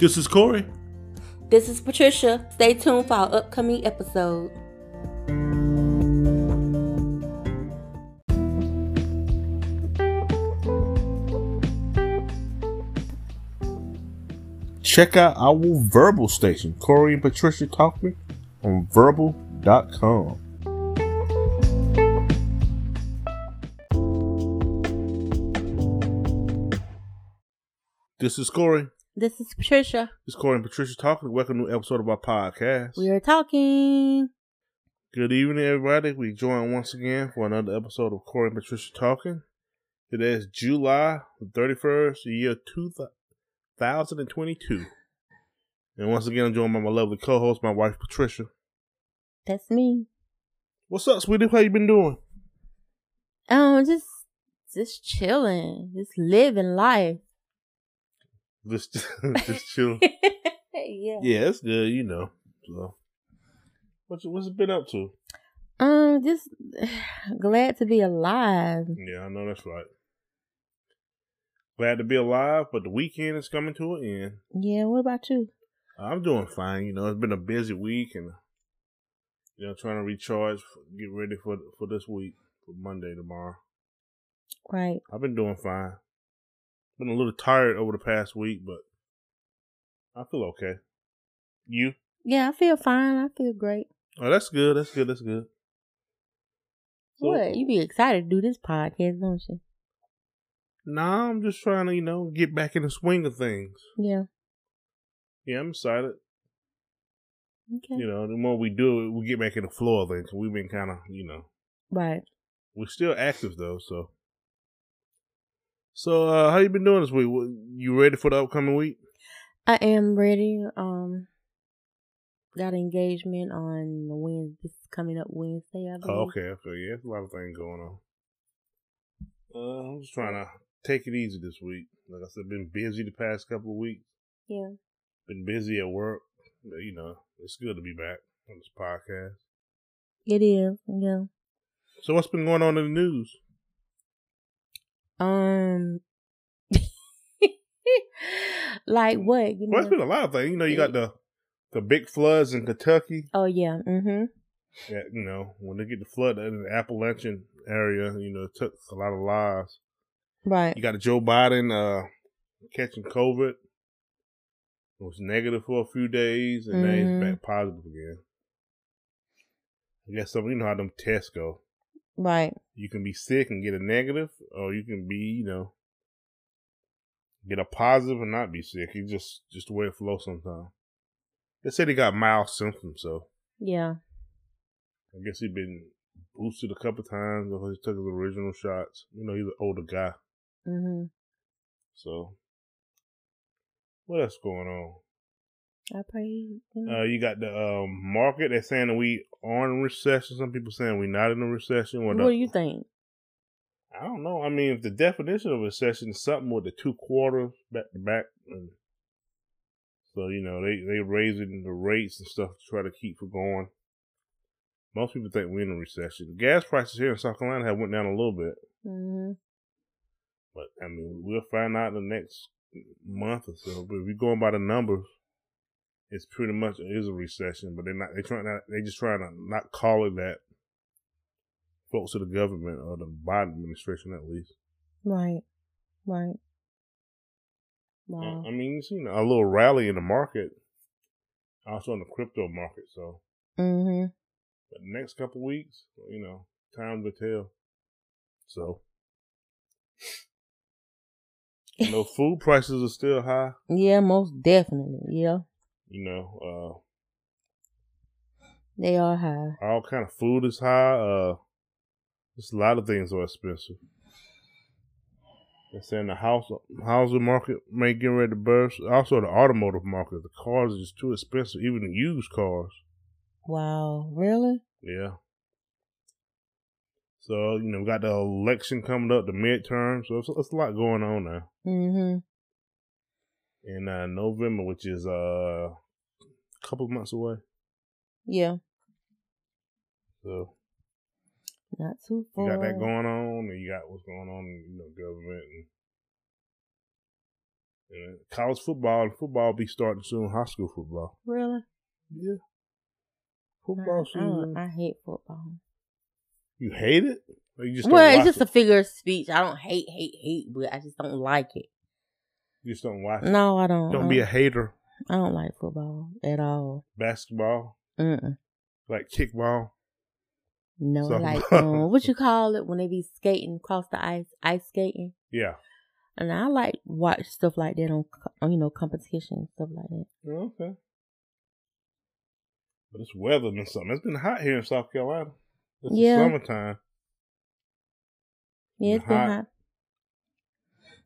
This is Corey. This is Patricia. Stay tuned for our upcoming episode. Check out our Vurbl station, Corey and Patricia Talk Me, on vurbl.com. This is Corey. This is Patricia. This is Corey and Patricia talking. Welcome to a new episode of our podcast. We are talking. Good evening, everybody. We join once again for another episode of Corey and Patricia talking. Today is July 31st, year 2022. And once again, I'm joined by my lovely co-host, my wife Patricia. That's me. What's up, sweetie? How you been doing? Um, just just chilling, just living life. Just, just chill. yeah. yeah, it's good, you know. So, what's what's it been up to? Um, just glad to be alive. Yeah, I know that's right. Glad to be alive, but the weekend is coming to an end. Yeah. What about you? I'm doing fine. You know, it's been a busy week, and you know, trying to recharge, get ready for for this week, for Monday tomorrow. Right. I've been doing fine. Been a little tired over the past week, but I feel okay. You? Yeah, I feel fine. I feel great. Oh, that's good. That's good. That's good. So- what? You be excited to do this podcast, don't you? Nah, I'm just trying to, you know, get back in the swing of things. Yeah. Yeah, I'm excited. Okay. You know, the more we do it, we get back in the flow of things. We've been kind of, you know, Right. we're still active though, so. So, uh, how you been doing this week? You ready for the upcoming week? I am ready. Um, got engagement on the Wednesday. This is coming up Wednesday. I believe. Oh, okay, okay, yeah, a lot of things going on. Uh, I'm just trying to take it easy this week. Like I said, been busy the past couple of weeks. Yeah. Been busy at work. But, You know, it's good to be back on this podcast. It is. Yeah. So, what's been going on in the news? Um. like what? Me Well, it's been a lot of things. You know, you got the the big floods in Kentucky. oh yeah. Mm-hmm. that you know when they get the flood in the Appalachian area, you know, it took a lot of lives. Right. You got Joe Biden uh, catching COVID. It was negative for a few days, and then Mhm. he's back positive again. I guess some you know how them tests go. Right. You can be sick and get a negative, or you can be, you know, get a positive and not be sick. It's just just the way it flows sometimes. They said he got mild symptoms, so Yeah. I guess he'd been boosted a couple times or he took his original shots. You know, he's an older guy. Mm-hmm. So what else going on? I pray. You know. Uh you got the um market they're saying that we in recession. Some people saying we're not in a recession. What do you think? I don't know. I mean if the definition of recession is something with the two quarters back to back and so, you know, they they raising the rates and stuff to try to keep from going. Most people think we're in a recession. Gas prices here in South Carolina have went down a little bit. Mm-hmm. But I mean, we'll find out in the next month or so. But if we're going by the numbers, it's pretty much it is a recession. But they're not. They trying not. They just trying to not call it that. Folks of the government or the Biden administration, at least. Right. Right. Wow. I mean, you see a little rally in the market, also in the crypto market. So, Mm-hmm. but the next couple weeks, you know, time will tell. So, you know, food prices are still high. Yeah, most definitely. Yeah. You know, uh, They are high. all kind of food is high. Uh, just a lot of things are expensive. They're saying the house housing market may get ready to burst. Also, the automotive market, the cars are just too expensive, even the used cars. Wow. Really? Yeah. So you know, we got the election coming up, the midterm. So it's, it's a lot going on now Mm-hmm. in uh, November, which is uh, a couple of months away. Yeah. So Not too you got that going on, and you got what's going on in you know government and And college football and football be starting soon. High school football. Really? Yeah. Football I, I season. I hate football. you hate it? Or you just well, it's just it? a figure of speech. I don't hate, hate, hate, but I just don't like it. You just don't watch it. No, I don't. Don't I be a hater. I don't like football at all. Basketball, Mm-mm. like kickball. No, So- like um, what you call it when they be skating across the ice, ice skating. Yeah. And I like watch stuff like that on, on you know competition stuff like that. Okay. But it's weather than something. It's been hot here in South Carolina. It's Yeah. summertime. Yeah, it's been Hot. hot.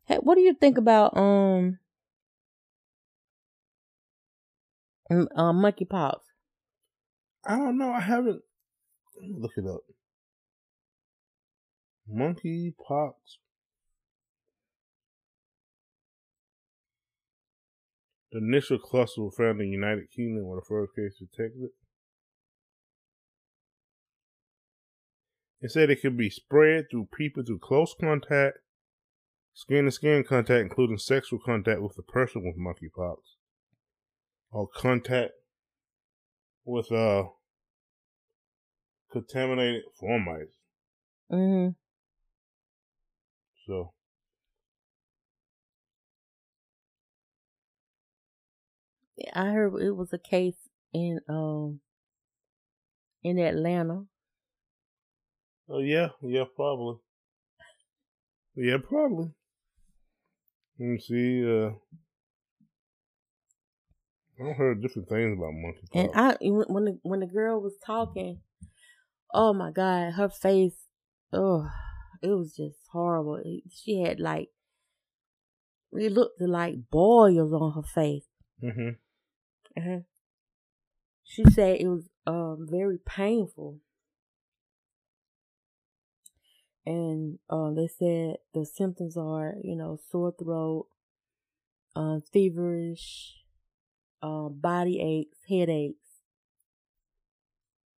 Hey, what do you think about um, m- uh, monkeypox? I don't know. I haven't. Let me look it up. Monkeypox. The initial cluster was found in the United Kingdom where the first case detected. It said it could be spread through people through close contact, skin to skin contact, including sexual contact with the person with monkeypox, or contact with uh contaminated fomites. Mm-hmm. So I heard it was a case in um in Atlanta. Oh yeah, yeah, probably. Yeah, probably. Let me see. Uh, I've heard different things about monkeypox. And I when the when the girl was talking, oh my god, her face, oh, it was just horrible. She had like it looked like boils on her face. hmm uh She said it was um very painful. And um, they said the symptoms are, you know, sore throat, um, feverish, um, body aches, headaches.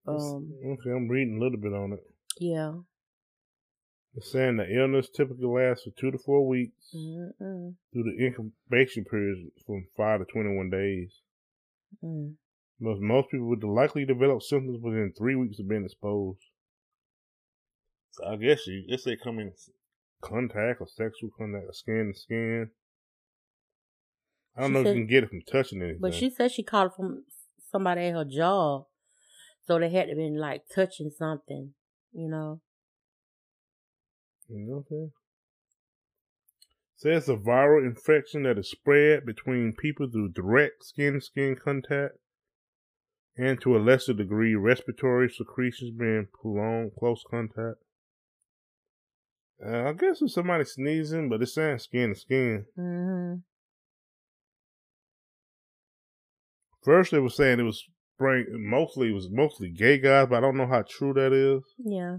Um, okay, I'm reading a little bit on it. yeah. It's saying the illness typically lasts for two to four weeks Mm-mm. through the incubation period from five to 21 days. Mm. Most, most people would likely develop symptoms within three weeks of being exposed. So I guess you guess they come in contact or sexual contact or skin to skin. I don't She know if you can get it from touching anything. But she said she caught it from somebody at her job, so they had to been like touching something, you know. Mm, Okay. Says a viral infection that is spread between people through direct skin to skin contact and to a lesser degree respiratory secretions being prolonged close contact. Uh, I guess it's somebody sneezing, but it's saying skin to skin. hmm First, they were saying it was spraying mostly it was mostly gay guys, but I don't know how true that is. Yeah.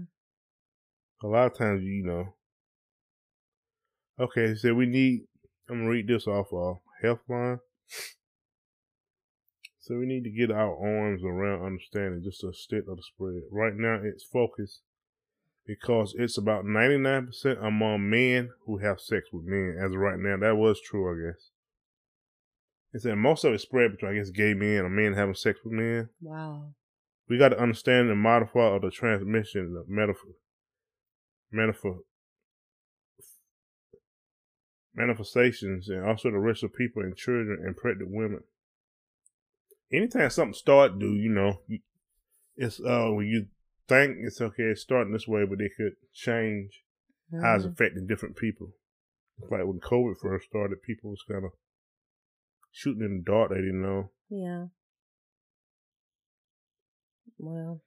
A lot of times, you know. Okay, so we need. I'm gonna read this off of Healthline. So we need to get our arms around understanding just the extent of the spread. Right now, it's focused because it's about 99% among men who have sex with men. As of right now, that was true, I guess. It said most of it spread between, I guess, gay men or men having sex with men Wow. we got to understand the modifier of the transmission, the metaphor, metaphor, manifestations, and also the risk of people and children and pregnant women. Anytime something start, do you know? It's uh when you think it's okay, it's starting this way, but it could change how it's Mhm. affecting different people. It's like when COVID first started, people was kind of shooting in the dark. They didn't know. Yeah. Well.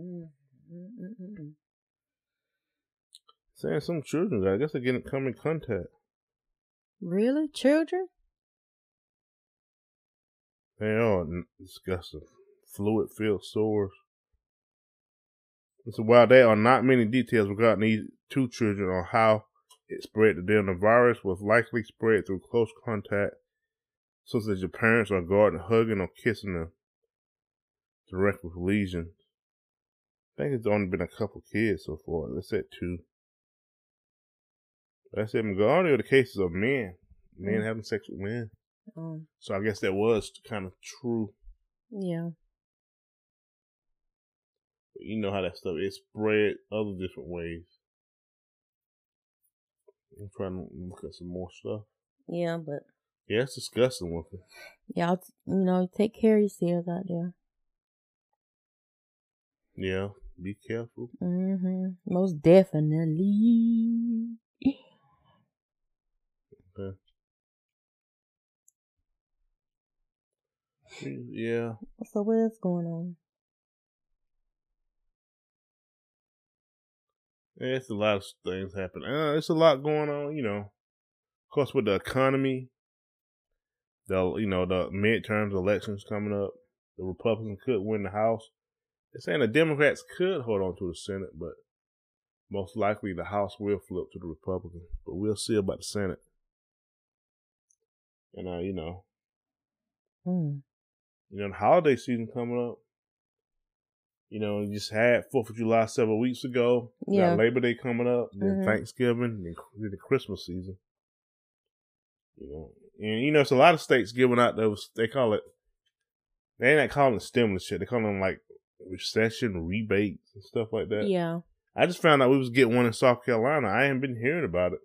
Mm, mm, mm, mm, mm. Saying some children, I guess they're getting come in contact. Really, children? They are disgusting. Fluid filled sores. So while there are not many details regarding these two children or how it spread to them, the virus was likely spread through close contact, such as your parents are guarding, hugging, or kissing them direct with lesions. I think it's only been a couple kids so far. They said two. I said majority of the cases are men. men Mm. having sex with men. Um, So I guess that was kind of true. yeah. But you know how that stuff is spread other different ways. I'm trying to look at some more stuff. Yeah, but Yeah, it's disgusting with it. y'all, t- you know, take care of yourselves out there. Yeah, be careful. hmm Most definitely. Okay. Yeah, So what else going on? Yeah, it's a lot of things happening. Uh, it's a lot going on, you know. Of course, with the economy, the you know the midterms elections coming up, the Republicans could win the House. They're saying the Democrats could hold on to the Senate, but most likely the House will flip to the Republicans. But we'll see about the Senate. And uh, you know, Mm. you know, the holiday season coming up. You know, you just had Fourth of July several weeks ago. Yeah. Got Labor Day coming up, then Mhm. Thanksgiving, then then the Christmas season. You know, and you know, it's a lot of states giving out those. They call it. They ain't not calling it stimulus shit. They call them like recession rebates and stuff like that. Yeah. I just found out we was getting one in South Carolina. I ain't been hearing about it.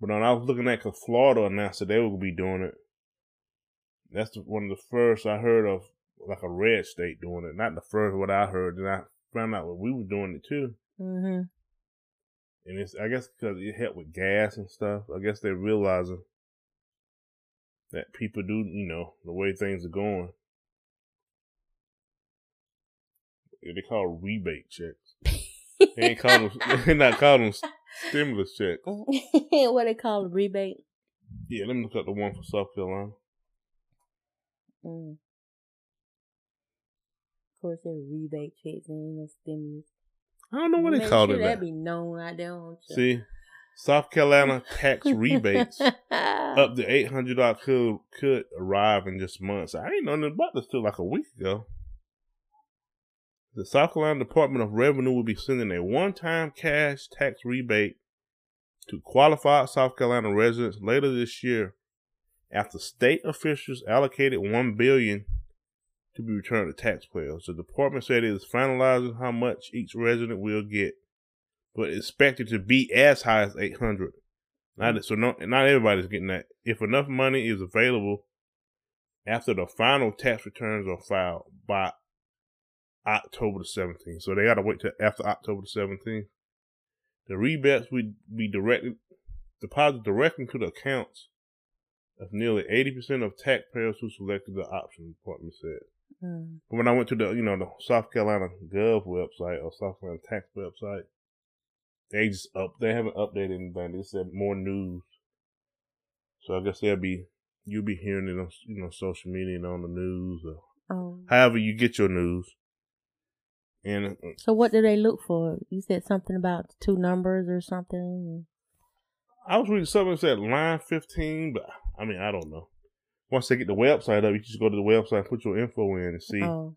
But when I was looking at, cause Florida announced that they would be doing it. That's the, one of the first I heard of, like a red state doing it. Not the first what I heard. Then I found out that we were doing it too. hmm And it's, I guess, because it helped with gas and stuff. I guess they're realizing that people do, you know, the way things are going. They call rebate checks. They ain't call them. They not call them stimulus checks. what they call a rebate? Yeah, let me look up the one for South Carolina. Mm. Of course, they're rebate checks and ain't no stimulus. I don't know what they Make call sure it. That be known out there, don't you? See, South Carolina tax rebates up to eight hundred dollars could could arrive in just months. I ain't know nothing about this till like a week ago. The South Carolina Department of Revenue will be sending a one-time cash tax rebate to qualified South Carolina residents later this year, after state officials allocated one billion to be returned to taxpayers. The department said it is finalizing how much each resident will get, but expected to be as high as eight hundred. Not so not not everybody's getting that. If enough money is available after the final tax returns are filed by October the seventeenth, so they got to wait till after October the seventeenth. The rebates would be directed deposited directly to the accounts of nearly eighty percent of taxpayers who selected the option. The department said. Mm. But when I went to the you know the South Carolina Gov website or South Carolina tax website, they just up they haven't updated anything. They said more news. So I guess they'll be you'll be hearing it on you know social media and on the news or Oh. however you get your news. And uh, So what do they look for? You said something about two numbers or something. I was reading something that said line fifteen, but I mean I don't know. Once they get the website up, you just go to the website and put your info in and see Oh.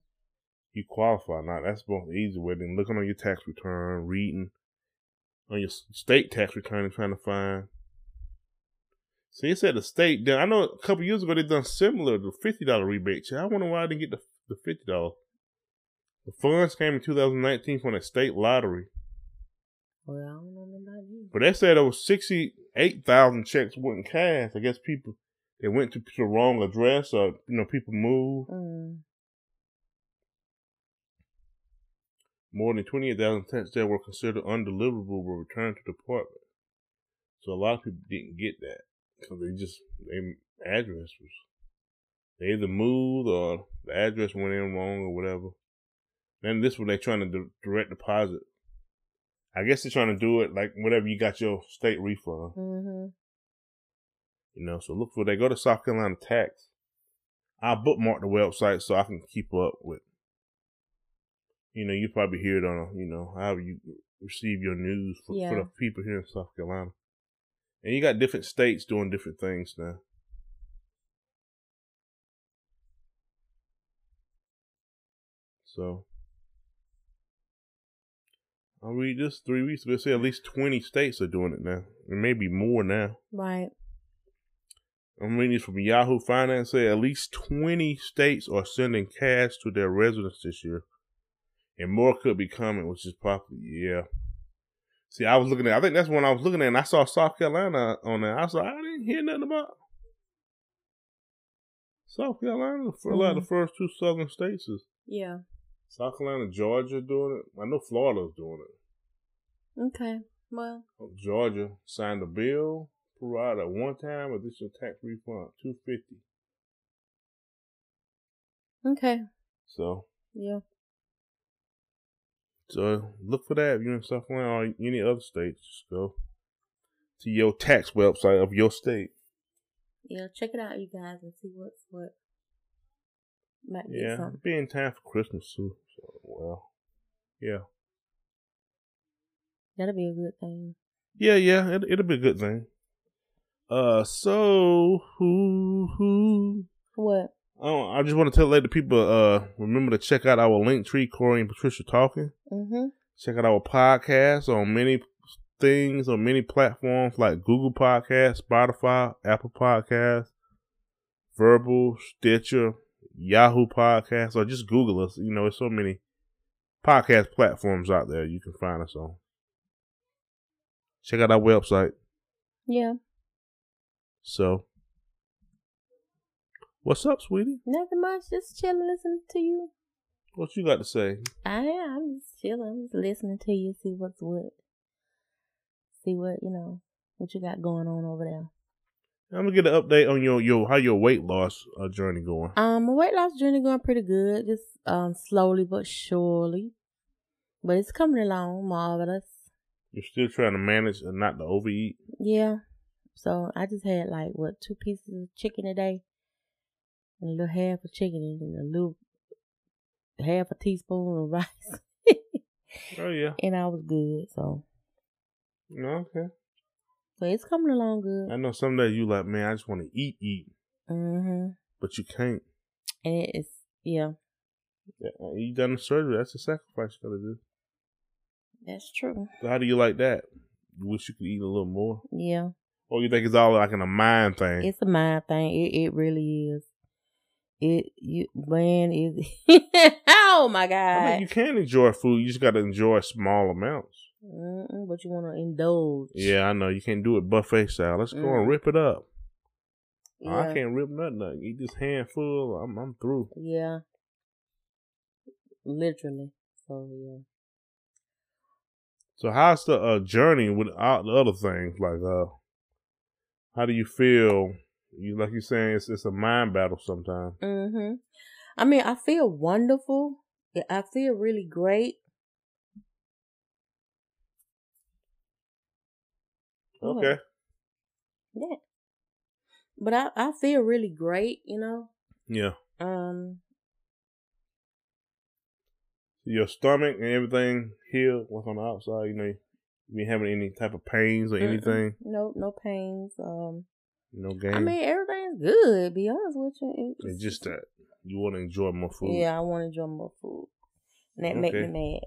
you qualify. Now that's both easy way than looking on your tax return, reading on your state tax return and trying to find. See, it said the state. Then I know a couple years ago they done similar to fifty dollar rebate. check. I wonder why I didn't get the the fifty dollars. The funds came in 2019 from the state lottery, Well, I don't know about you. but they said there was 68,000 checks wouldn't cash. I guess people they went to the wrong address, or you know people moved. Mm. More than 28,000 texts that were considered undeliverable were returned to the department. So a lot of people didn't get that because they just their address was they either moved or the address went in wrong or whatever. Then this one they trying to do direct deposit. I guess they're trying to do it like whatever you got your state refund. hmm You know, so look for they go to South Carolina tax. I'll bookmark the website so I can keep up with. You know, you probably hear it on, a, you know, however you receive your news for, Yeah. for the people here in South Carolina. And you got different states doing different things now. So, I'll read this three weeks ago. It said at least 20 states are doing it now. And maybe more now. Right. I'm reading this from Yahoo Finance. Say at least 20 states are sending cash to their residents this year, and more could be coming, which is probably yeah. See, I was looking at. I think that's when I was looking at, and I saw South Carolina on there. I was like, I didn't hear nothing about South Carolina for a lot of the mm-hmm. first two southern states. Is Yeah. South Carolina, Georgia doing it. I know Florida's doing it. Okay. Well, oh, Georgia signed a bill provide a one-time additional tax refund, two fifty. okay. So, Yeah. So look for that. If you're in South Carolina or any other states, just go to your tax website of your state. Yeah. Check it out, you guys, and see what's what. Might be Yeah, something. be in time for Christmas too. So, well, yeah, That'll be a good thing. yeah, yeah. It, it'll be a good thing. Uh, so who who? What? Oh, I just want to tell later people. Uh, remember to check out our link tree, Corey and Patricia talking. Mm-hmm. Check out our podcast on many things on many platforms like Google Podcasts, Spotify, Apple Podcasts, Vurbl, Stitcher, Yahoo Podcasts, or just Google us. You know, there's so many podcast platforms out there you can find us on. Check out our website. Yeah. So, what's up, sweetie? Nothing much. Just chilling, listening to you. What you got to say? I am. I'm just chilling. Just listening to you. See what's what. See what you know. What you got going on over there. I'm gonna get an update on your your how your weight loss uh, journey going. Um, my weight loss journey going pretty good. Just um slowly but surely, but it's coming along marvelous. You're still trying to manage and not to overeat. Yeah. So I just had like what two pieces of chicken a day, and a little half of chicken and a little half a teaspoon of rice, Oh yeah. and I was good. So okay. so it's coming along good. I know some days you like, man, I just want to eat, eat, Mhm. but you can't. And it's yeah, Yeah, You done the surgery. That's a sacrifice you gotta do. that's true. So how do you like that? You wish you could eat a little more, Yeah, or you think it's all like in a mind thing? it's a mind thing. It it really is. It you man is oh my I god. mean, you can enjoy food. You just gotta enjoy small amounts. Mm-mm, but you want to indulge. Yeah, I know you can't do it buffet style. Let's go and Mm. rip it up. Oh. I can't rip nothing up. Eat this handful. I'm I'm through. Yeah. Literally. So yeah. So how's the uh, journey with all the other things? Like, uh, how do you feel? You like you're saying it's it's a mind battle sometimes. Mm-hmm. I mean, I feel wonderful. I feel really great. Okay. Yeah. But I I feel really great, you know. Yeah. Um Your stomach and everything healed. What's on the outside? You know, you been having any type of pains or anything? No no pains. Um No gain. I mean everything's good, be honest with you. it's just that you want to enjoy more food. Yeah, I want to enjoy more food. And that make Okay. me mad.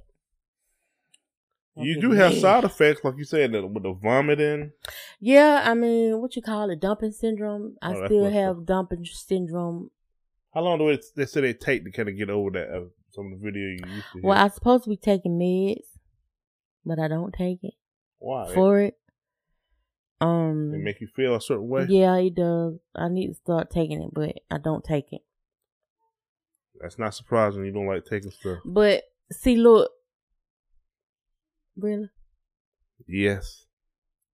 I You do have mad. side effects, like you said, with the vomiting. Yeah, I mean, what you call it, dumping syndrome. I Oh, still have dumping syndrome. How long do it, they say they take to kind of get over that? Uh, some of the video you used to hear. Well, I'm supposed to be taking meds, but I don't take it Why? for it. Um, make you feel a certain way. yeah, it does. I need to start taking it, but I don't take it. That's not surprising. You don't like taking stuff. But see, look, really, Yes.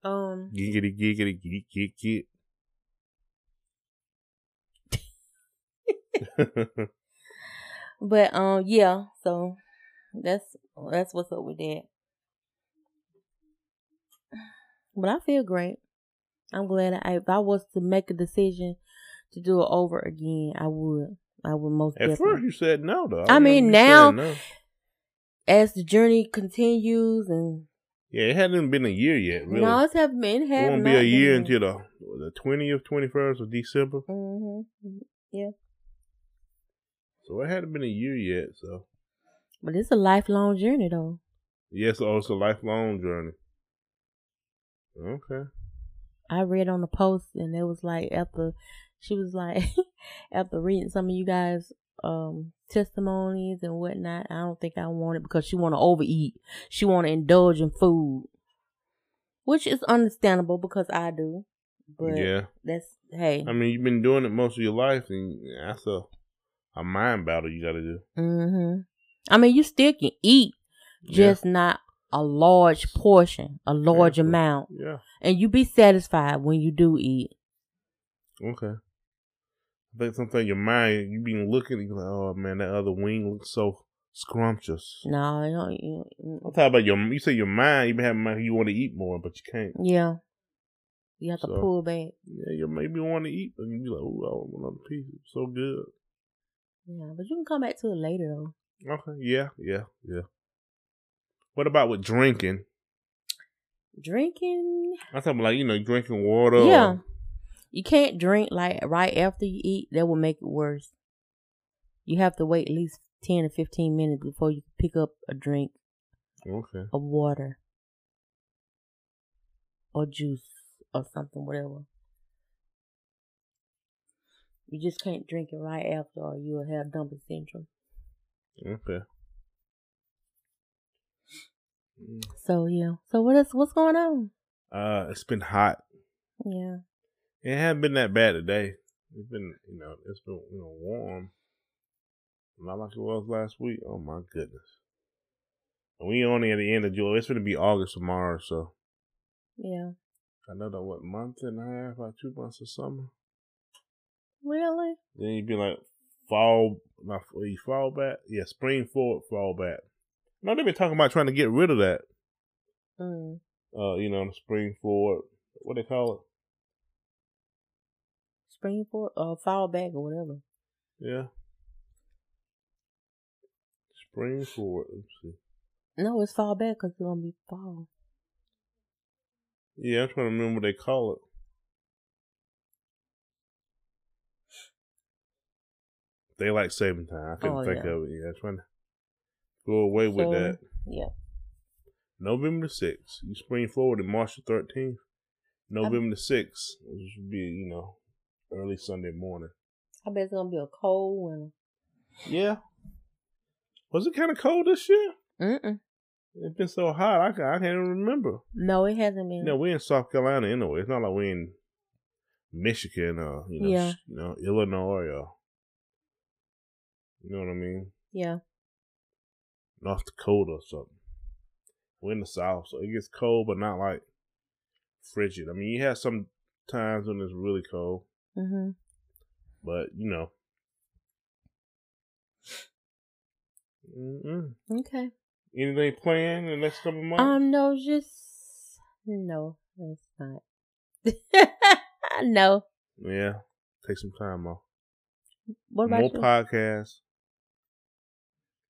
um, Giggity, giggity, geek, geek, geek. but um, yeah. So that's that's what's up with that. But I feel great. I'm glad I, if I was to make a decision to do it over again, I would. I would most At definitely. first, you said no, though. I mean, you said now- no. As the journey continues, and Yeah, it hadn't even been a year yet, really. no, it's have been it won't be a year until the the twentieth, twenty first of December. Mm-hmm. Yeah. So it hadn't been a year yet. So But it's a lifelong journey, though. yes, oh, it's a lifelong journey. Okay. I read on the post and it was like after she was like after reading some of you guys um testimonies and whatnot, I don't think I want it because she wanna overeat. She wanna indulge in food. Which is understandable because I do. But yeah. that's hey. I mean, you've been doing it most of your life, and that's a a mind battle you got to do. Mm-hmm. I mean, you still can eat, just yeah. not a large portion, a large yeah. amount, Yeah. and you be satisfied when you do eat. Okay. I think something your mind, you been looking, you like, oh man, that other wing looks so scrumptious. No, I don't. You, I'm talking about your. You say your mind. You having mind. You want to eat more, but you can't. yeah, you have to pull back. Yeah, you maybe want to eat, but you be like, oh, I want another piece. It's so good. Yeah, but you can come back to it later though. Okay. Yeah. Yeah. Yeah. What about with drinking? Drinking, I'm talking like you know drinking water. yeah, or- you can't drink like right after you eat. That will make it worse. You have to wait at least ten to fifteen minutes before you pick up a drink Okay. of water or juice or something, whatever. You just can't drink it right after, or you will have dumping syndrome. Okay. Mm. So yeah. So what is what's going on? Uh, it's been hot. Yeah. It hasn't been that bad today. It's been, you know, it's been, you know, warm. Not like it was last week. Oh my goodness. And we only at the end of July. It's gonna be August tomorrow, so Yeah. another what month and a half or two months of summer. Really? Then you'd be like fall, not you fall back. Yeah, spring forward, fall back. No, they've been talking about trying to get rid of that. Mm. Uh, you know, the spring forward. What they call it? Spring for or fall back or whatever. Yeah. Spring forward. Let's see. No, it's fall back because it's gonna be fall. Yeah, I'm trying to remember what they call it. They like saving time. I couldn't Oh, think yeah. of it. Yeah, I'm trying to go away with So, that. Yeah. November the 6th. You spring forward to March the 13th. November the 6th, which would be, you know, early Sunday morning. I bet it's gonna be a cold winter. Yeah. Was it kind of cold this year? Mm-mm. It's been so hot, I, I can't even remember. No, it hasn't been. You know, we're in South Carolina anyway. It's not like we're in Michigan or, you know, Yeah. you know Illinois or, you know what I mean? Yeah. North Dakota or something. We're in the South, so it gets cold, but not like frigid. I mean, you have some times when it's really cold, Mm-hmm. but you know. Mm-mm. Okay. Anything planned in the next couple months? Um, no, just no, it's not. no. yeah, take some time off. What about More you? podcasts.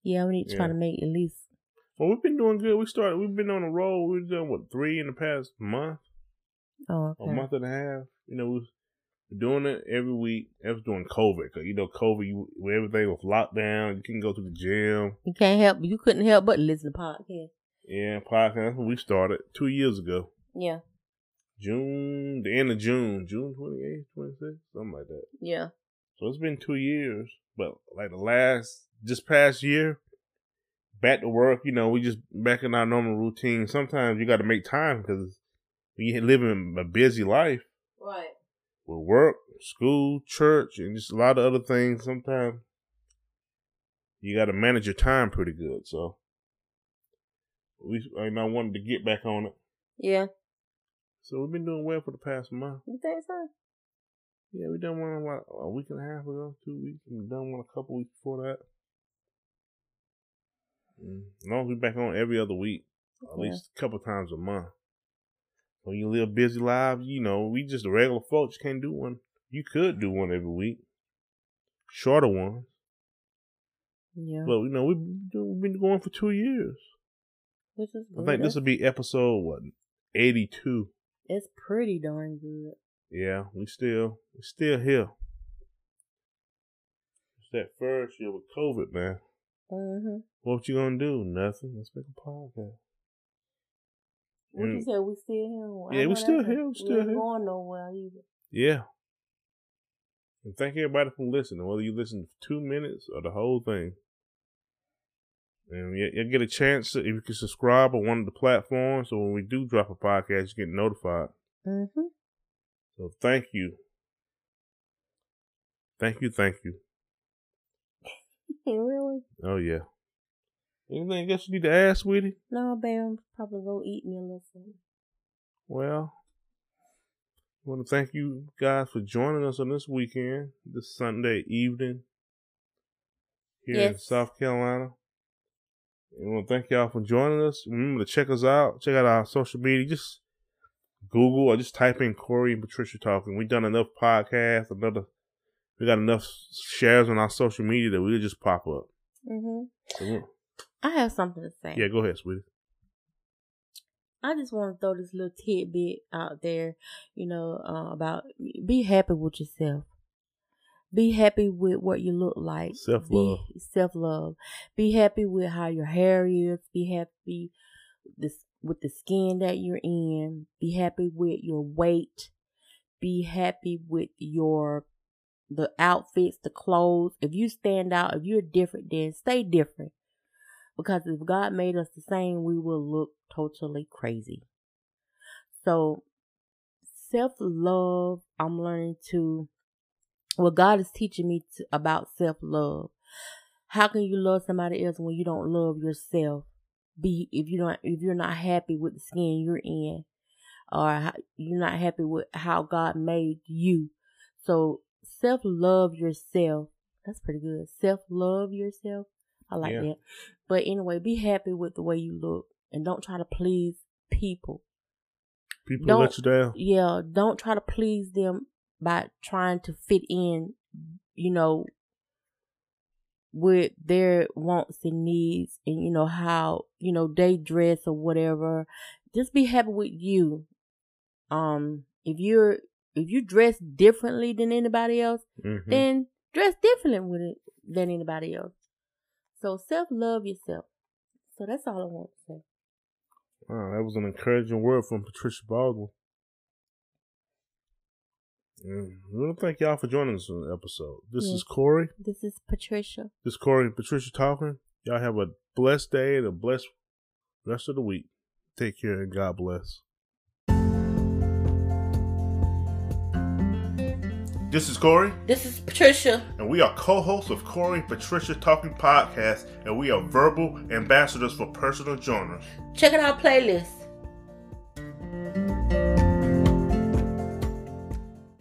Yeah, we need to try to make at least. Well, we've been doing good. We started. We've been on a roll. We've done what three in the past month, Oh, a month and a half. You know, we're doing it every week. That was during COVID, cause you know COVID, you, everything was locked down. You couldn't go to the gym. You can't help. You couldn't help but listen to podcast. Yeah, podcast. We started two years ago. Yeah. June, the end of June, June 28th, 26th, something like that. Yeah. So it's been two years, but like the last, just past year, back to work, you know, we just back in our normal routine. Sometimes you got to make time because we living a busy life Right. with work, school, church, and just a lot of other things. Sometimes you got to manage your time pretty good. So we, and I wanted to get back on it. Yeah. So we've been doing well for the past month. You think so? Yeah, we done one a week and a half ago, two weeks, and we done one a couple weeks before that. As long as we back on every other week, at least a couple times a month. When you live busy lives, you know, we just regular folks can't do one. You could do one every week, shorter ones. Yeah. But you know, we've been going for two years. Which is I think this will be episode what eighty two. It's pretty darn good. Yeah, we still we still here. It's that first year with COVID, man. Mm-hmm. What you gonna do? Nothing. Let's make a podcast. What you And- said? We still here? Yeah, we still here, we still ain't here. going nowhere either. Yeah. And thank everybody for listening, whether you listen for two minutes or the whole thing. And you, you get a chance to, if you can subscribe on one of the platforms, so when we do drop a podcast, you get notified. Mm-hmm. So thank you. Thank you, thank you. Really? Oh, yeah. Anything else you need to ask, sweetie? No, babe. I'm probably go eat me a little something. Well, I want to thank you guys for joining us on this weekend, this Sunday evening here in South Carolina. And I want to thank y'all for joining us. Remember to check us out. Check out our social media. Just Google or just type in Corey and Patricia talking. We've done enough podcasts, another. We got enough shares on our social media that we'll just pop up. Mm-hmm. So I have something to say. yeah, go ahead, sweetie. I just want to throw this little tidbit out there, you know, uh, about be happy with yourself. Be happy with what you look like. Self-love. Self love. Be happy with how your hair is. Be happy this with the skin that you're in. Be happy with your weight. Be happy with your the outfits, the clothes. If you stand out, if you're different, then stay different. Because if God made us the same, we will look totally crazy. So, self love, I'm learning to, well, God is teaching me to, about self love. How can you love somebody else when you don't love yourself? Be if you don't if you're not happy with the skin you're in, or how, you're not happy with how God made you. So self love yourself. That's pretty good. Self love yourself. I like Yeah. that. But anyway, be happy with the way you look and don't try to please people. People Don't- let you down. Yeah, don't try to please them by trying to fit in, you know, with their wants and needs and you know how, you know, they dress or whatever. Just be happy with you. Um if you're if you dress differently than anybody else, Mhm. then dress differently with it than anybody else. So self love yourself. So that's all I want to say. Wow, that was an encouraging word from Patricia Baldwin. And want to thank y'all for joining us on the episode. This Yes. is Corey. This is Patricia. This is Corey and Patricia talking. Y'all have a blessed day and a blessed rest of the week. Take care and God bless. This is Corey, This is Patricia. and we are co-hosts of Corey and Patricia Talking Podcast, and we are Vurbl ambassadors for personal genres. Check out our playlist.